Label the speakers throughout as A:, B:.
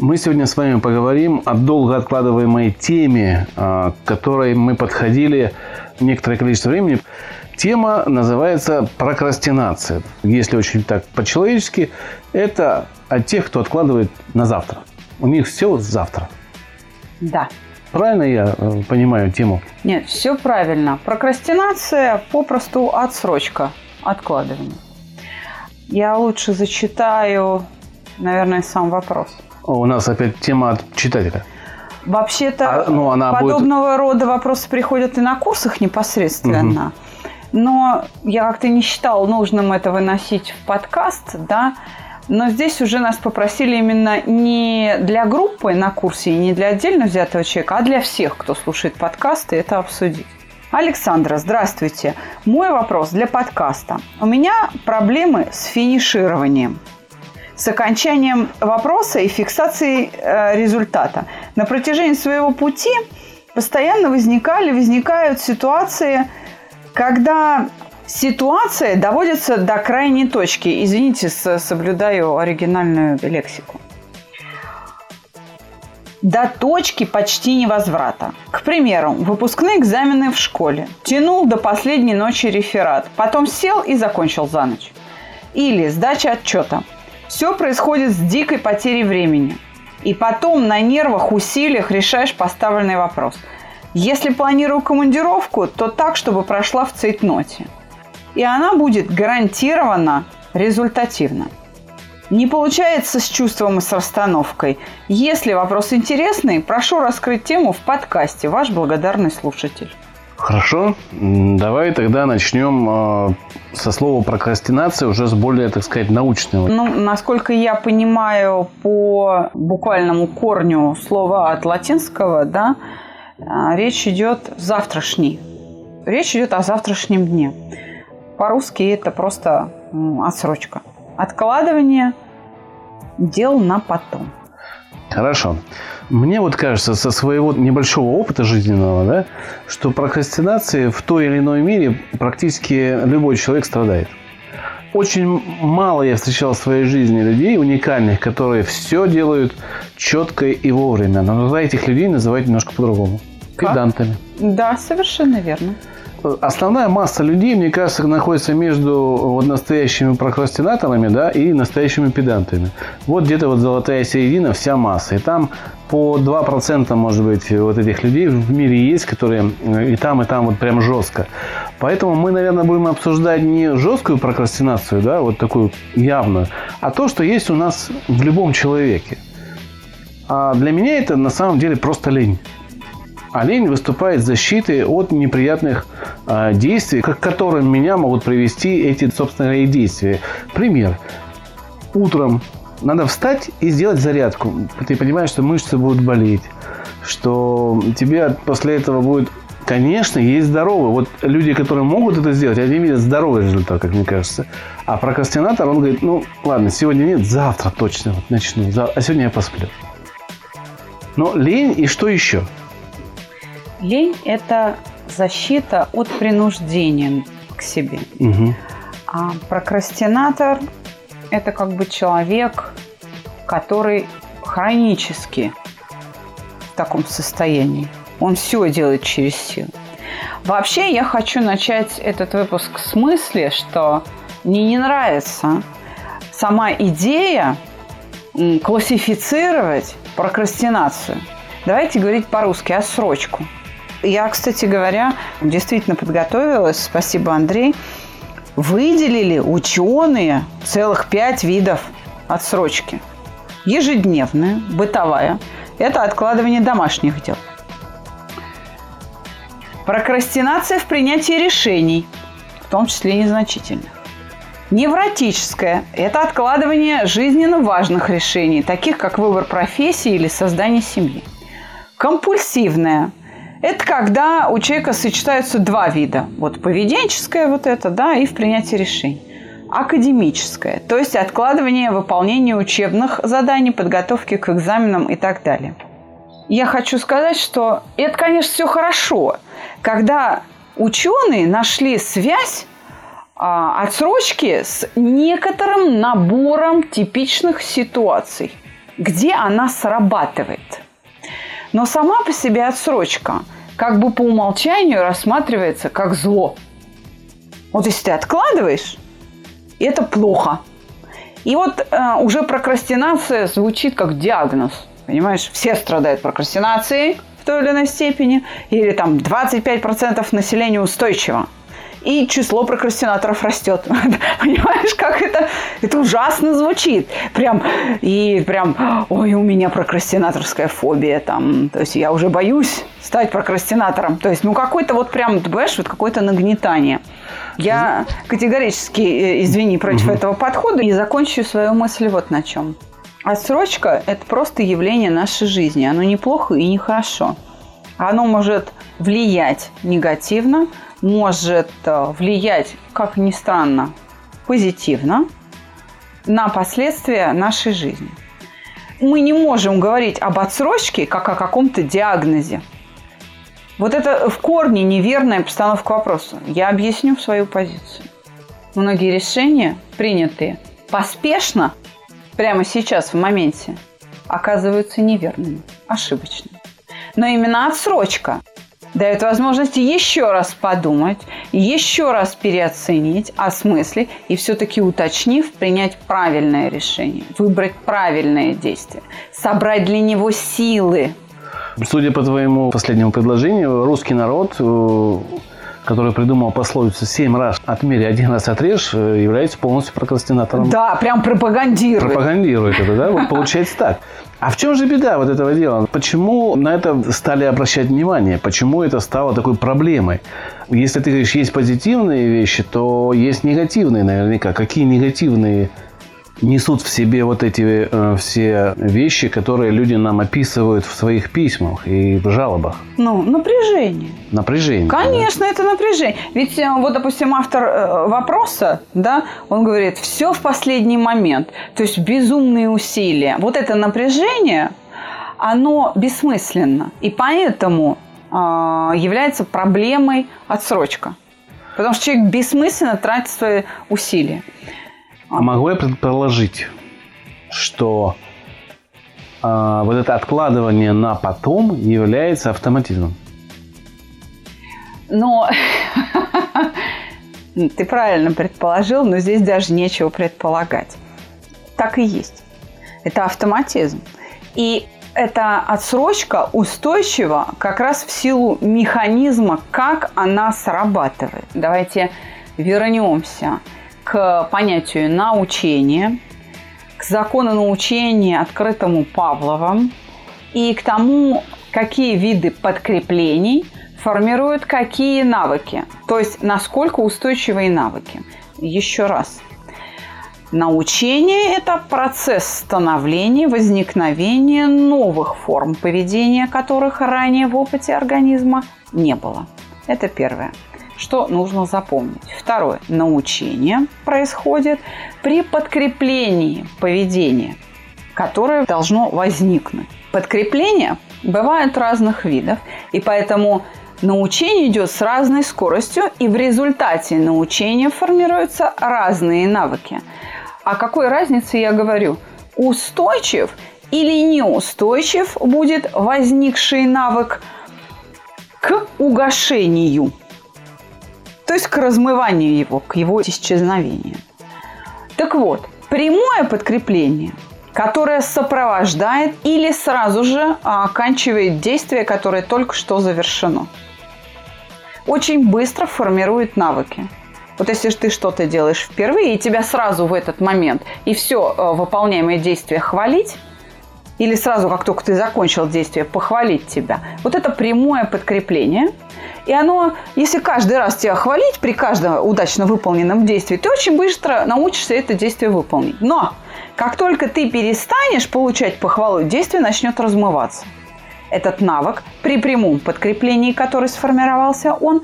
A: Мы сегодня с вами поговорим о долго откладываемой теме, а, к которой мы подходили некоторое количество времени. Тема называется прокрастинация. Если очень так по-человечески, это от тех, кто откладывает на завтра. У них все завтра.
B: Да.
A: Правильно я э, понимаю тему?
B: Нет, все правильно. Прокрастинация попросту отсрочка, откладывание. Я лучше зачитаю, наверное, сам вопрос.
A: У нас опять тема от читателя.
B: Вообще-то
A: А, ну, она
B: подобного рода вопросы приходят и на курсах непосредственно. Но я как-то не считала нужным это выносить в подкаст, да. Но здесь уже нас попросили именно не для группы на курсе и не для отдельно взятого человека, а для всех, кто слушает подкасты, это обсудить. Александра, здравствуйте. Мой вопрос для подкаста. У меня проблемы с финишированием с окончанием вопроса и фиксацией э, результата. На протяжении своего пути постоянно возникали, возникают ситуации, когда ситуация доводится до крайней точки. Извините, соблюдаю оригинальную лексику. До точки почти невозврата. К примеру, выпускные экзамены в школе. Тянул до последней ночи реферат. Потом сел и закончил за ночь. Или сдача отчета. Все происходит с дикой потерей времени. И потом на нервах, усилиях решаешь поставленный вопрос. Если планирую командировку, то так, чтобы прошла в цейтноте. И она будет гарантированно результативна. Не получается с чувством и с расстановкой. Если вопрос интересный, прошу раскрыть тему в подкасте. Ваш благодарный слушатель.
A: Хорошо, давай тогда начнем э, со слова прокрастинация уже с более, так сказать, научного.
B: Ну, насколько я понимаю по буквальному корню слова от латинского, да, э, речь идет завтрашний. Речь идет о завтрашнем дне. По-русски это просто отсрочка. Откладывание дел на потом.
A: Хорошо. Мне вот кажется, со своего небольшого опыта жизненного, да, что прокрастинацией в той или иной мере практически любой человек страдает. Очень мало я встречал в своей жизни людей уникальных, которые все делают четко и вовремя. Но этих людей называть немножко по-другому. Педантами.
B: Да, совершенно верно
A: основная масса людей, мне кажется, находится между вот настоящими прокрастинаторами да, и настоящими педантами. Вот где-то вот золотая середина, вся масса. И там по 2% может быть вот этих людей в мире есть, которые и там, и там вот прям жестко. Поэтому мы, наверное, будем обсуждать не жесткую прокрастинацию, да, вот такую явную, а то, что есть у нас в любом человеке. А для меня это на самом деле просто лень. А лень выступает защитой от неприятных э, действий, к которым меня могут привести эти, собственно, действия. Пример. Утром надо встать и сделать зарядку. Ты понимаешь, что мышцы будут болеть, что тебе после этого будет Конечно, есть здоровые. Вот люди, которые могут это сделать, они видят здоровый результат, как мне кажется. А прокрастинатор, он говорит, ну, ладно, сегодня нет, завтра точно вот начну. А сегодня я посплю. Но лень и что еще?
B: Лень – это защита от принуждения к себе.
A: Угу.
B: А прокрастинатор – это как бы человек, который хронически в таком состоянии. Он все делает через силу. Вообще, я хочу начать этот выпуск с мысли, что мне не нравится сама идея классифицировать прокрастинацию. Давайте говорить по-русски, отсрочку – я, кстати говоря, действительно подготовилась. Спасибо, Андрей. Выделили ученые целых пять видов отсрочки. Ежедневная, бытовая. Это откладывание домашних дел. Прокрастинация в принятии решений, в том числе незначительных. Невротическое – это откладывание жизненно важных решений, таких как выбор профессии или создание семьи. Компульсивное – это когда у человека сочетаются два вида. Вот поведенческое вот это, да, и в принятии решений. Академическое, то есть откладывание выполнения учебных заданий, подготовки к экзаменам и так далее. Я хочу сказать, что это, конечно, все хорошо, когда ученые нашли связь а, отсрочки с некоторым набором типичных ситуаций, где она срабатывает. Но сама по себе отсрочка как бы по умолчанию рассматривается как зло. Вот если ты откладываешь, это плохо. И вот э, уже прокрастинация звучит как диагноз. Понимаешь, все страдают прокрастинацией в той или иной степени. Или там 25% населения устойчиво и число прокрастинаторов растет. Понимаешь, как это? Это ужасно звучит. Прям, и прям, ой, у меня прокрастинаторская фобия там. То есть я уже боюсь стать прокрастинатором. То есть, ну, какой-то вот прям, ты понимаешь, вот какое-то нагнетание. Я категорически, э, извини, против угу. этого подхода и закончу свою мысль вот на чем. Отсрочка – это просто явление нашей жизни. Оно неплохо и нехорошо. Оно может влиять негативно, может э, влиять, как ни странно, позитивно на последствия нашей жизни. Мы не можем говорить об отсрочке как о каком-то диагнозе. Вот это в корне неверная постановка вопроса. Я объясню свою позицию. Многие решения, принятые поспешно, прямо сейчас, в моменте, оказываются неверными, ошибочными. Но именно отсрочка дает возможность еще раз подумать, еще раз переоценить, осмыслить и все-таки уточнив, принять правильное решение, выбрать правильное действие, собрать для него силы.
A: Судя по твоему последнему предложению, русский народ э, который придумал пословицу «семь раз отмери, один раз отрежь», э, является полностью прокрастинатором.
B: Да, прям пропагандирует.
A: Пропагандирует это, да? Вот получается так. А в чем же беда вот этого дела? Почему на это стали обращать внимание? Почему это стало такой проблемой? Если ты говоришь, есть позитивные вещи, то есть негативные наверняка. Какие негативные несут в себе вот эти э, все вещи, которые люди нам описывают в своих письмах и в жалобах.
B: Ну, напряжение.
A: Напряжение.
B: Конечно, да? это напряжение. Ведь э, вот, допустим, автор э, вопроса, да, он говорит, все в последний момент. То есть безумные усилия. Вот это напряжение, оно бессмысленно. И поэтому э, является проблемой отсрочка. Потому что человек бессмысленно тратит свои усилия.
A: А могу я предположить, что э, вот это откладывание на потом является автоматизмом?
B: Но ты правильно предположил, но здесь даже нечего предполагать. Так и есть. Это автоматизм. И эта отсрочка устойчива как раз в силу механизма, как она срабатывает. Давайте вернемся понятию научения, к закону научения, открытому Павловым, и к тому, какие виды подкреплений формируют какие навыки, то есть насколько устойчивые навыки. Еще раз. Научение – это процесс становления, возникновения новых форм поведения, которых ранее в опыте организма не было. Это первое что нужно запомнить. Второе. Научение происходит при подкреплении поведения, которое должно возникнуть. Подкрепление бывает разных видов, и поэтому научение идет с разной скоростью, и в результате научения формируются разные навыки. О какой разнице я говорю? Устойчив или неустойчив будет возникший навык к угошению – то есть к размыванию его, к его исчезновению. Так вот, прямое подкрепление, которое сопровождает или сразу же оканчивает действие, которое только что завершено, очень быстро формирует навыки. Вот если ты что-то делаешь впервые, и тебя сразу в этот момент и все э, выполняемое действие хвалить, или сразу, как только ты закончил действие, похвалить тебя. Вот это прямое подкрепление. И оно, если каждый раз тебя хвалить при каждом удачно выполненном действии, ты очень быстро научишься это действие выполнить. Но как только ты перестанешь получать похвалу, действие начнет размываться. Этот навык при прямом подкреплении, который сформировался, он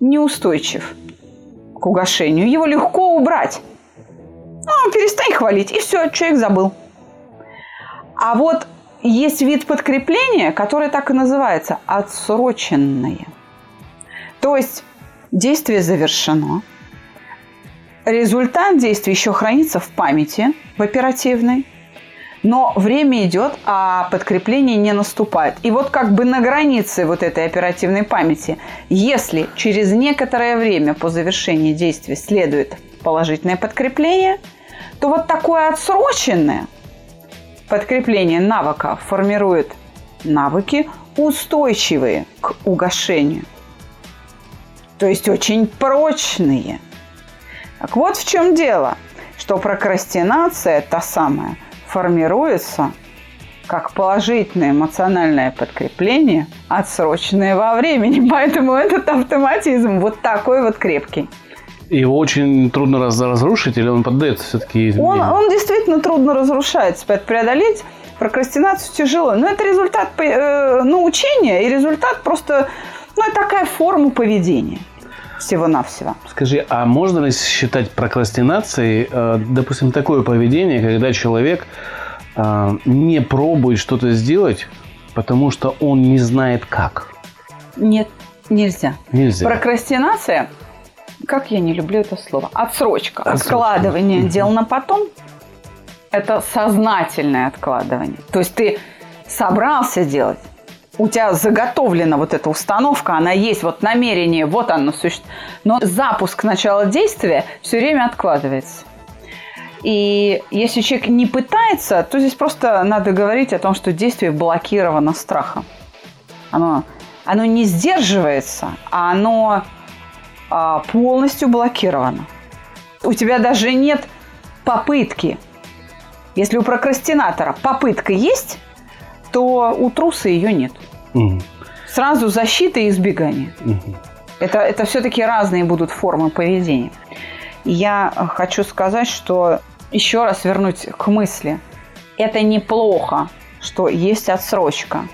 B: неустойчив к угошению. Его легко убрать. Ну, перестань хвалить, и все, человек забыл. А вот есть вид подкрепления, который так и называется – отсроченное. То есть действие завершено, результат действия еще хранится в памяти, в оперативной, но время идет, а подкрепление не наступает. И вот как бы на границе вот этой оперативной памяти, если через некоторое время по завершении действия следует положительное подкрепление, то вот такое отсроченное подкрепление навыка формирует навыки, устойчивые к угошению. То есть очень прочные. Так вот в чем дело, что прокрастинация та самая – формируется как положительное эмоциональное подкрепление, отсроченное во времени. Поэтому этот автоматизм вот такой вот крепкий.
A: Его очень трудно раз разрушить, или он поддается все-таки
B: Он, он действительно трудно разрушается. Преодолеть прокрастинацию тяжело. Но это результат э, научения и результат просто, ну, такая форма поведения всего-навсего.
A: Скажи, а можно ли считать прокрастинацией, э, допустим, такое поведение, когда человек э, не пробует что-то сделать, потому что он не знает как?
B: Нет, нельзя.
A: Нельзя.
B: Прокрастинация, как я не люблю это слово, отсрочка, отсрочка. откладывание дел на потом, это сознательное откладывание. То есть ты собрался делать, у тебя заготовлена вот эта установка, она есть, вот намерение, вот оно существует. Но запуск начала действия все время откладывается. И если человек не пытается, то здесь просто надо говорить о том, что действие блокировано страхом. Оно, оно не сдерживается, а оно а, полностью блокировано. У тебя даже нет попытки. Если у прокрастинатора попытка есть, то у труса ее нет. Угу. Сразу защита и избегание. Угу. Это, это все-таки разные будут формы поведения. Я хочу сказать, что еще раз вернуть к мысли. Это неплохо, что есть отсрочка.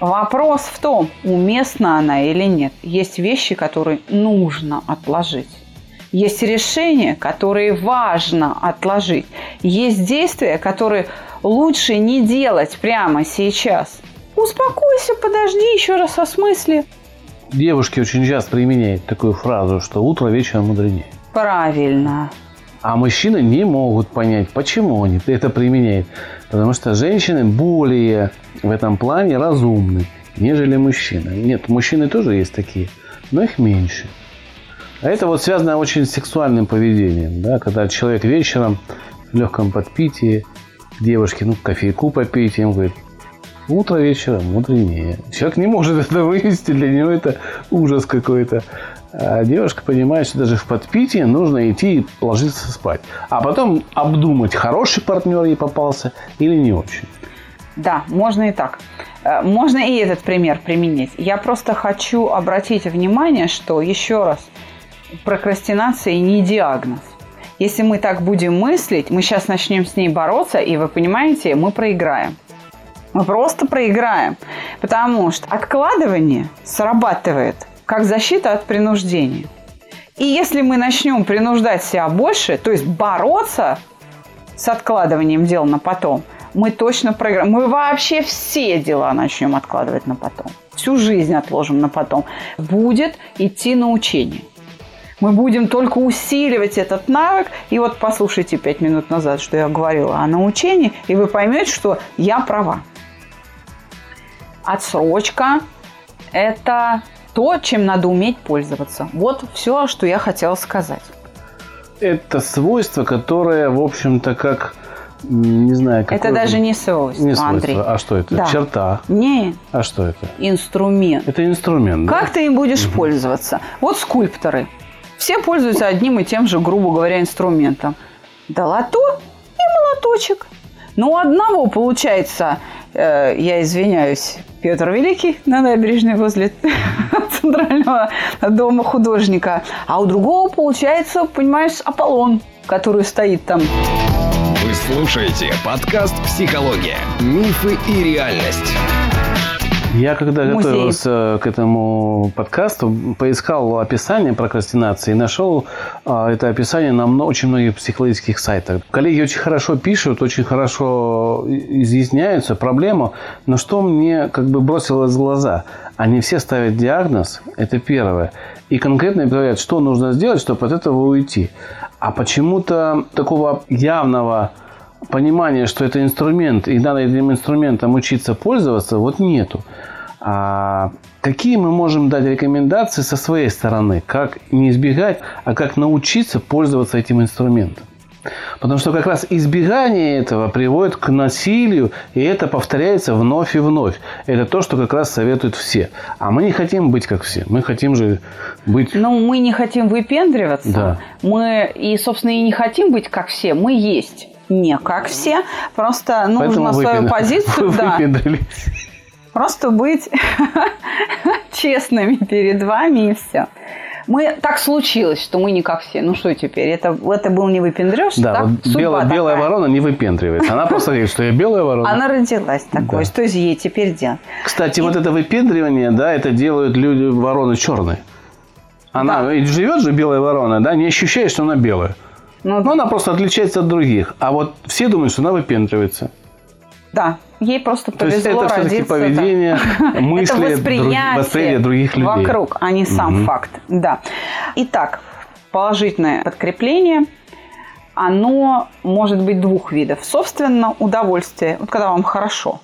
B: Вопрос в том, уместна она или нет. Есть вещи, которые нужно отложить. Есть решения, которые важно отложить. Есть действия, которые лучше не делать прямо сейчас. Успокойся, подожди, еще раз осмысли.
A: Девушки очень часто применяют такую фразу, что утро вечером мудренее.
B: Правильно.
A: А мужчины не могут понять, почему они это применяют. Потому что женщины более в этом плане разумны, нежели мужчины. Нет, мужчины тоже есть такие, но их меньше. А это вот связано очень с сексуальным поведением. Да? Когда человек вечером в легком подпитии девушке, ну, кофейку попейте, им говорит, утро вечером мудренее. Человек не может это вывести, для него это ужас какой-то. А девушка понимает, что даже в подпитии нужно идти и ложиться спать. А потом обдумать, хороший партнер ей попался или не очень.
B: Да, можно и так. Э, можно и этот пример применить. Я просто хочу обратить внимание, что еще раз, прокрастинация не диагноз. Если мы так будем мыслить, мы сейчас начнем с ней бороться, и вы понимаете, мы проиграем. Мы просто проиграем. Потому что откладывание срабатывает как защита от принуждения. И если мы начнем принуждать себя больше, то есть бороться с откладыванием дел на потом, мы точно проиграем. Мы вообще все дела начнем откладывать на потом. Всю жизнь отложим на потом. Будет идти научение. Мы будем только усиливать этот навык. И вот послушайте пять минут назад, что я говорила о научении, и вы поймете, что я права. Отсрочка – это то, чем надо уметь пользоваться. Вот все, что я хотела сказать.
A: Это свойство, которое, в общем-то, как не знаю,
B: Это даже не свойство,
A: не свойство.
B: Андрей.
A: А что это?
B: Да.
A: Черта?
B: Не.
A: А что это?
B: Инструмент.
A: Это инструмент,
B: Как
A: да?
B: ты им будешь угу. пользоваться? Вот скульпторы. Все пользуются одним и тем же, грубо говоря, инструментом. Долото и молоточек. Но у одного получается, э, я извиняюсь, Петр Великий на набережной возле Центрального дома художника, а у другого получается, понимаешь, Аполлон, который стоит там.
C: Вы слушаете подкаст «Психология. Мифы и реальность».
A: Я когда
B: Музей.
A: готовился к этому подкасту, поискал описание прокрастинации и нашел а, это описание на мно- очень многих психологических сайтах. Коллеги очень хорошо пишут, очень хорошо изъясняются проблему, но что мне как бы бросилось в глаза? Они все ставят диагноз, это первое, и конкретно говорят, что нужно сделать, чтобы от этого уйти. А почему-то такого явного понимание, что это инструмент, и надо этим инструментом учиться пользоваться, вот нету. А какие мы можем дать рекомендации со своей стороны? Как не избегать, а как научиться пользоваться этим инструментом? Потому что как раз избегание этого приводит к насилию, и это повторяется вновь и вновь. Это то, что как раз советуют все. А мы не хотим быть как все. Мы хотим же быть...
B: Ну, мы не хотим выпендриваться.
A: Да.
B: Мы и, собственно, и не хотим быть как все. Мы есть не как все. Просто нужно свою
A: выпендр-
B: позицию, да, просто быть честными перед вами и все. Мы так случилось, что мы не как все. Ну что теперь? Это, это был не выпендреж,
A: Да,
B: так?
A: вот
B: Судьба
A: белая, белая ворона не выпендривается. Она просто говорит, что я белая ворона.
B: Она родилась такой.
A: Да.
B: Что же ей теперь делать?
A: Кстати, вот это выпендривание, да, это делают люди вороны черные. Она
B: Да.
A: живет же белая ворона, да, не ощущает, что она белая.
B: Ну,
A: Но она просто отличается от других. А вот все думают, что она выпендривается.
B: да, ей просто
A: То есть
B: повезло
A: это все-таки
B: родиться. да.
A: поведение, мысли,
B: это
A: друг-
B: восприятие,
A: восприятие других людей.
B: вокруг, а не сам
A: Мгм.
B: факт. Да. Итак, положительное подкрепление, оно может быть двух видов. Собственно, удовольствие, вот когда вам хорошо.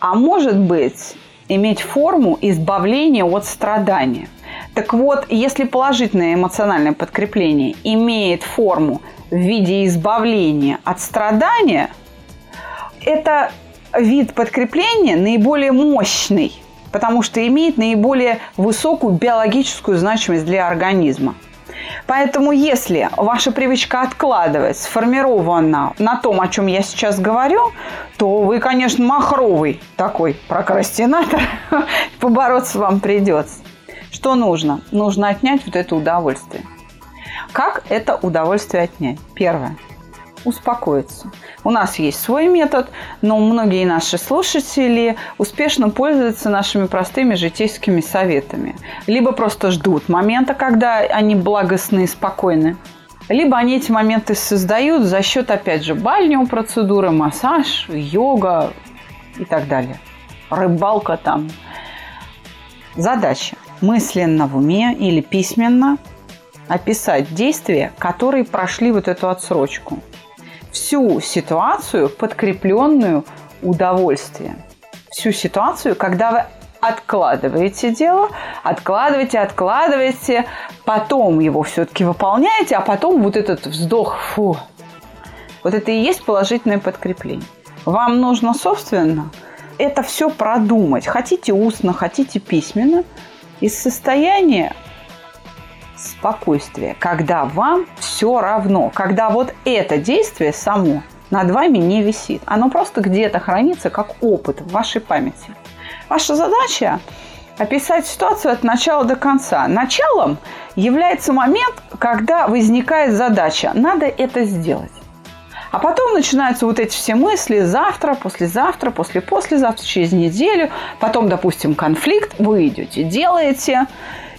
B: А может быть иметь форму избавления от страдания. Так вот, если положительное эмоциональное подкрепление имеет форму в виде избавления от страдания, это вид подкрепления наиболее мощный, потому что имеет наиболее высокую биологическую значимость для организма. Поэтому если ваша привычка откладывать сформирована на том, о чем я сейчас говорю, то вы, конечно, махровый такой прокрастинатор, побороться вам придется. Что нужно? Нужно отнять вот это удовольствие. Как это удовольствие отнять? Первое успокоиться. У нас есть свой метод, но многие наши слушатели успешно пользуются нашими простыми житейскими советами. Либо просто ждут момента, когда они благостны и спокойны, либо они эти моменты создают за счет, опять же, бальнего процедуры, массаж, йога и так далее. Рыбалка там. Задача мысленно в уме или письменно описать действия, которые прошли вот эту отсрочку всю ситуацию, подкрепленную удовольствием. Всю ситуацию, когда вы откладываете дело, откладываете, откладываете, потом его все-таки выполняете, а потом вот этот вздох, фу, вот это и есть положительное подкрепление. Вам нужно, собственно, это все продумать. Хотите устно, хотите письменно, из состояния спокойствие, когда вам все равно, когда вот это действие само над вами не висит. Оно просто где-то хранится как опыт в вашей памяти. Ваша задача описать ситуацию от начала до конца. Началом является момент, когда возникает задача. Надо это сделать. А потом начинаются вот эти все мысли завтра, послезавтра, после-послезавтра, через неделю. Потом, допустим, конфликт, вы идете, делаете.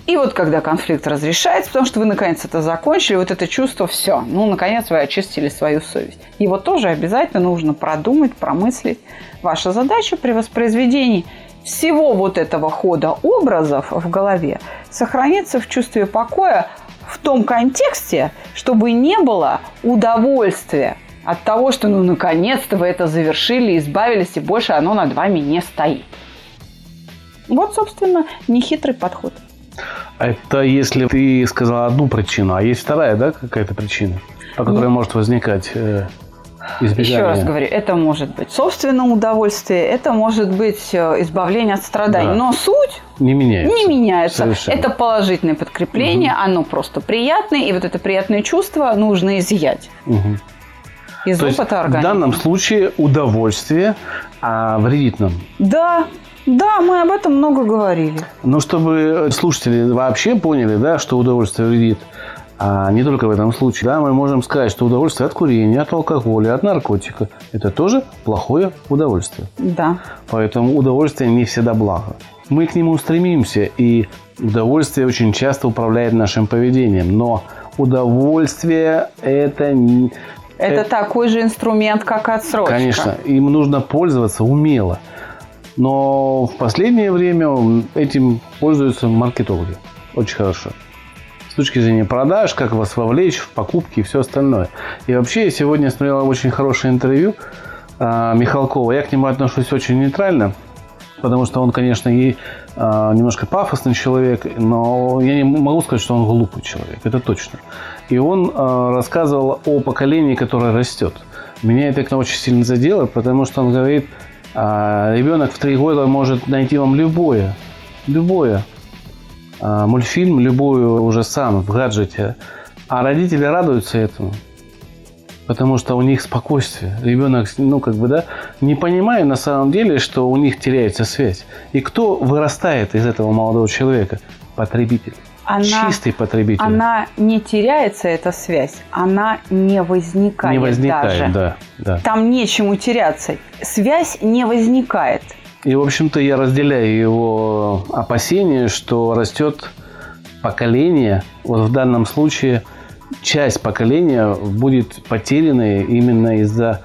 B: И вот когда конфликт разрешается, потому что вы наконец это закончили, вот это чувство, все, ну, наконец вы очистили свою совесть. Его тоже обязательно нужно продумать, промыслить. Ваша задача при воспроизведении всего вот этого хода образов в голове сохраниться в чувстве покоя в том контексте, чтобы не было удовольствия от того, что ну наконец-то вы это завершили, избавились, и больше оно над вами не стоит. Вот, собственно, нехитрый подход.
A: Это если ты сказала одну причину, а есть вторая, да, какая-то причина, по которой может возникать э, избегание.
B: Еще раз говорю, это может быть собственное удовольствие, это может быть э, избавление от страданий.
A: Да.
B: Но суть
A: Не меняется.
B: не меняется.
A: Совершенно.
B: Это положительное подкрепление, оно просто приятное, и вот это приятное чувство нужно изъять.
A: Мгм.
B: Из
A: То
B: опыта
A: в
B: организма.
A: данном случае удовольствие а, вредит нам.
B: Да, да, мы об этом много говорили.
A: Но чтобы слушатели вообще поняли, да, что удовольствие вредит, а не только в этом случае, да, мы можем сказать, что удовольствие от курения, от алкоголя, от наркотика – это тоже плохое удовольствие.
B: Да.
A: Поэтому удовольствие не всегда благо. Мы к нему стремимся, и удовольствие очень часто управляет нашим поведением. Но удовольствие – это...
B: Это,
A: Это-
B: такой же инструмент, как отсрочка.
A: Конечно, им нужно пользоваться умело. Но в последнее время этим пользуются маркетологи. Очень хорошо. С точки зрения продаж, как вас вовлечь в покупки и все остальное. И вообще, я сегодня смотрел очень хорошее интервью а, Михалкова. Я к нему отношусь очень нейтрально, потому что он, конечно, и а, немножко пафосный человек, но я не могу сказать, что он глупый человек. Это точно. И он а, рассказывал о поколении, которое растет. Меня это очень сильно задело, потому что он говорит, а, ребенок в три года может найти вам любое, любое а, мультфильм, любую уже сам в гаджете. А родители радуются этому. Потому что у них спокойствие. Ребенок, ну, как бы, да, не понимая на самом деле, что у них теряется связь. И кто вырастает из этого молодого человека? Потребитель.
B: Она,
A: Чистый потребитель.
B: она не теряется, эта связь. Она не возникает
A: не возникает,
B: даже.
A: да, да.
B: Там нечему теряться. Связь не возникает.
A: И, в общем-то, я разделяю его опасения, что растет поколение, вот в данном случае часть поколения будет потерянной именно из-за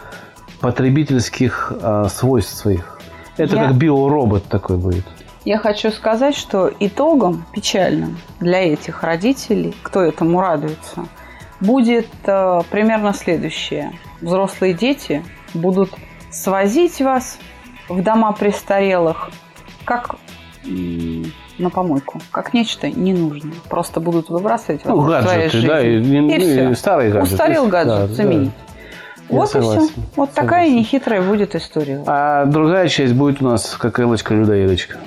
A: потребительских а, свойств своих. Это
B: Я-
A: как биоробот такой будет.
B: Я хочу сказать, что итогом печальным для этих родителей, кто этому радуется, будет э, примерно следующее. Взрослые дети будут свозить вас в дома престарелых как на помойку, как нечто ненужное. Просто будут выбрасывать вас
A: Ну,
B: из своей
A: гаджеты, да, и,
B: жизни.
A: и-
B: И
A: и
B: всё.
A: старые гаджеты.
B: Устарел гаджет,
A: Да, да.
B: заменить.
A: Я
B: Вот и
A: согласен,
B: все. Вот такая
A: согласен.
B: нехитрая будет история.
A: А другая часть будет у нас как Элочка-людоедочка.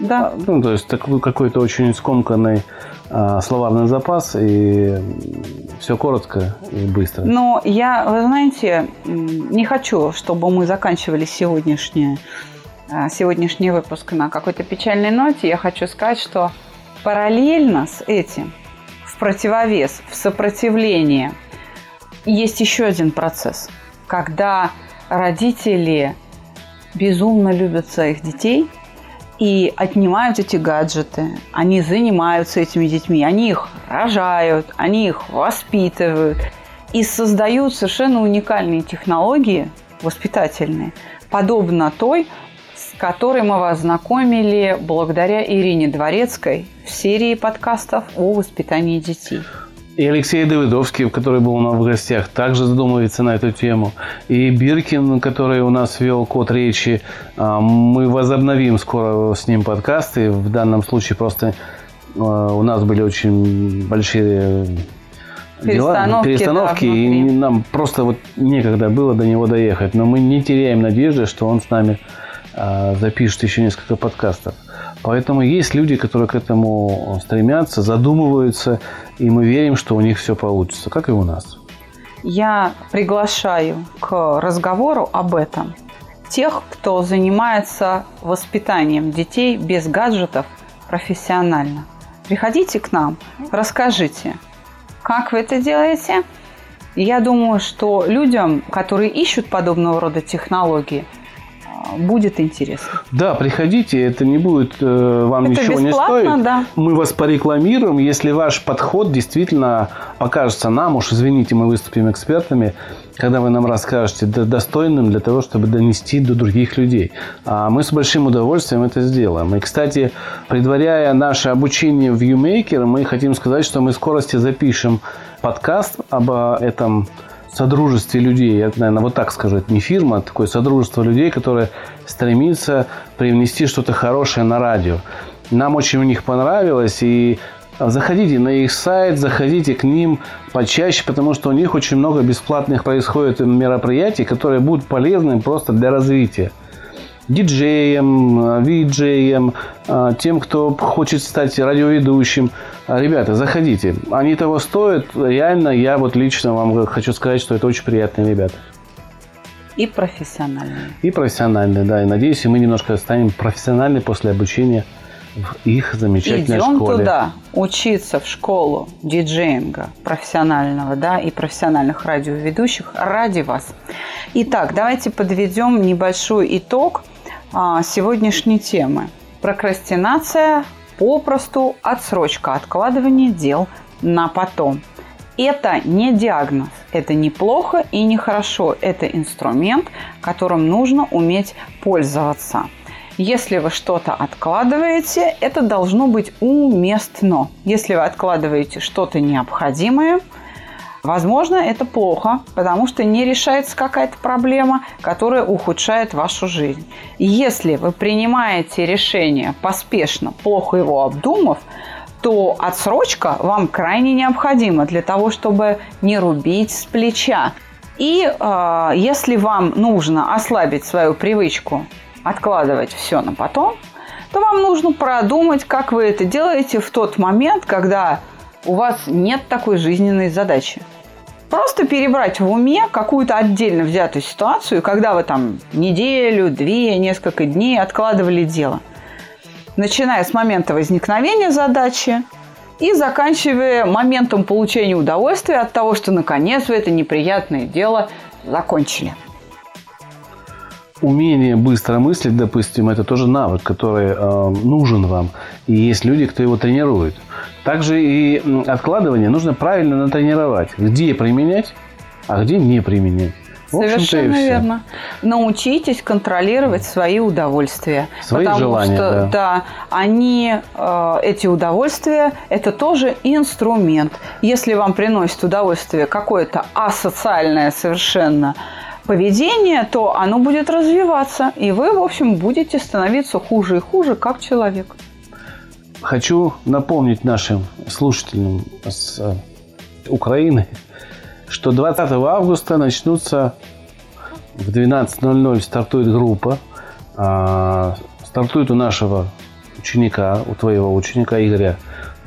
B: Да.
A: Ну, то есть такой какой-то очень скомканный а, словарный запас, и все коротко и быстро.
B: Но я, вы знаете, не хочу, чтобы мы заканчивали сегодняшнее, а, сегодняшний выпуск на какой-то печальной ноте. Я хочу сказать, что параллельно с этим, в противовес, в сопротивление, есть еще один процесс, когда родители безумно любят своих детей и отнимают эти гаджеты. Они занимаются этими детьми, они их рожают, они их воспитывают и создают совершенно уникальные технологии воспитательные, подобно той, с которой мы вас знакомили благодаря Ирине Дворецкой в серии подкастов о воспитании детей.
A: И Алексей Давыдовский, который был у нас в гостях, также задумывается на эту тему. И Биркин, который у нас вел код речи, а, мы возобновим скоро с ним подкасты. В данном случае просто а, у нас были очень большие дела,
B: Перестановки,
A: перестановки
B: да,
A: и нам просто вот некогда было до него доехать. Но мы не теряем надежды, что он с нами а, запишет еще несколько подкастов. Поэтому есть люди, которые к этому стремятся, задумываются, и мы верим, что у них все получится, как и у нас.
B: Я приглашаю к разговору об этом тех, кто занимается воспитанием детей без гаджетов профессионально. Приходите к нам, расскажите, как вы это делаете. Я думаю, что людям, которые ищут подобного рода технологии, будет интересно.
A: Да, приходите, это не будет э, вам
B: Это
A: ничего не стоит.
B: да.
A: Мы вас порекламируем, если ваш подход действительно покажется нам, уж извините, мы выступим экспертами, когда вы нам расскажете достойным для того, чтобы донести до других людей. А мы с большим удовольствием это сделаем. И, кстати, предваряя наше обучение в UMaker, мы хотим сказать, что мы в скорости запишем подкаст об э, этом содружестве людей, я, наверное, вот так скажу, это не фирма, а такое содружество людей, которое стремится привнести что-то хорошее на радио. Нам очень у них понравилось, и заходите на их сайт, заходите к ним почаще, потому что у них очень много бесплатных происходит мероприятий, которые будут полезны просто для развития. диджеем, виджеем, а, тем, кто хочет стать радиоведущим. А, ребята, заходите. Они того стоят. Реально, я вот лично вам хочу сказать, что это очень приятные ребята.
B: И профессиональные.
A: И профессиональные, да. И надеюсь, мы немножко станем профессиональны после обучения в их замечательной
B: Идем
A: школе.
B: туда учиться в школу диджеинга профессионального, да, и профессиональных радиоведущих ради вас. Итак, давайте подведем небольшой итог а, сегодняшней темы. Прокрастинация попросту отсрочка откладывания дел на потом. Это не диагноз, это не плохо и не хорошо, это инструмент, которым нужно уметь пользоваться. Если вы что-то откладываете, это должно быть уместно. Если вы откладываете что-то необходимое, возможно, это плохо, потому что не решается какая-то проблема, которая ухудшает вашу жизнь. Если вы принимаете решение поспешно, плохо его обдумав, то отсрочка вам крайне необходима для того, чтобы не рубить с плеча. И э, если вам нужно ослабить свою привычку откладывать все на потом, то вам нужно продумать, как вы это делаете в тот момент, когда у вас нет такой жизненной задачи. Просто перебрать в уме какую-то отдельно взятую ситуацию, когда вы там неделю, две, несколько дней откладывали дело. Начиная с момента возникновения задачи и заканчивая моментом получения удовольствия от того, что наконец вы это неприятное дело закончили
A: умение быстро мыслить, допустим, это тоже навык, который э, нужен вам. И есть люди, кто его тренирует. Также и откладывание нужно правильно натренировать. Где применять, а где не применять.
B: Совершенно верно. Научитесь контролировать свои удовольствия.
A: Свои потому желания, что,
B: да. да, они, э, эти удовольствия, это тоже инструмент. Если вам приносит удовольствие какое-то асоциальное совершенно поведение, то оно будет развиваться, и вы, в общем, будете становиться хуже и хуже как человек.
A: Хочу напомнить нашим слушателям с э, Украины, что 20 августа начнутся в 12.00 стартует группа. А, стартует у нашего ученика, у твоего ученика Игоря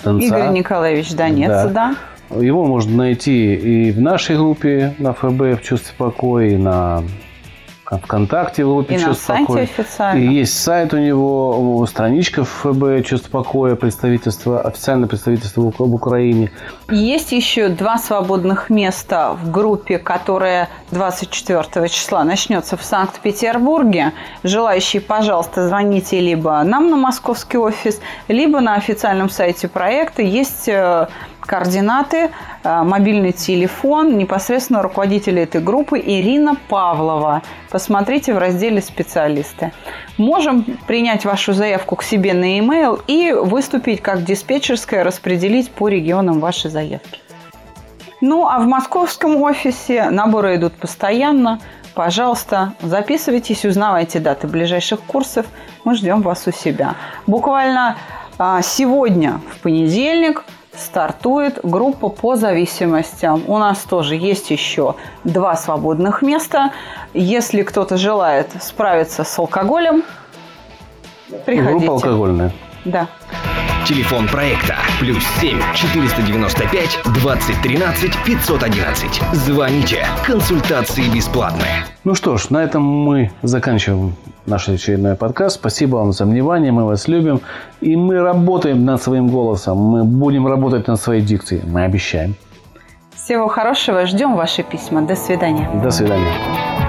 B: Донца. Игорь Николаевич Донец, да. да.
A: Его можно найти и в нашей группе на ФБ в чувстве покоя, и на ВКонтакте в группе
B: и
A: «Чувство
B: на покоя». официально.
A: И есть сайт у него, страничка в ФБ «Чувство покоя», представительство, официальное представительство в Украине.
B: Есть еще два свободных места в группе, которая 24 числа начнется в Санкт-Петербурге. Желающие, пожалуйста, звоните либо нам на московский офис, либо на официальном сайте проекта. Есть э, координаты, э, мобильный телефон непосредственно руководителя этой группы Ирина Павлова. Посмотрите в разделе «Специалисты». Можем принять вашу заявку к себе на e-mail и выступить как диспетчерская, распределить по регионам ваши заявки. Ну, а в московском офисе наборы идут постоянно. Пожалуйста, записывайтесь, узнавайте даты ближайших курсов. Мы ждем вас у себя. Буквально а, сегодня, в понедельник, стартует группа по зависимостям. У нас тоже есть еще два свободных места. Если кто-то желает справиться с алкоголем, приходите.
A: Группа алкогольная.
B: Да.
C: Телефон проекта плюс 7 495 2013 511. Звоните. Консультации бесплатные.
A: Ну что ж, на этом мы заканчиваем наш очередной подкаст. Спасибо вам за внимание, мы вас любим. И мы работаем над своим голосом, мы будем работать над своей дикцией, мы обещаем.
B: Всего хорошего, ждем ваши письма. До свидания.
A: До свидания.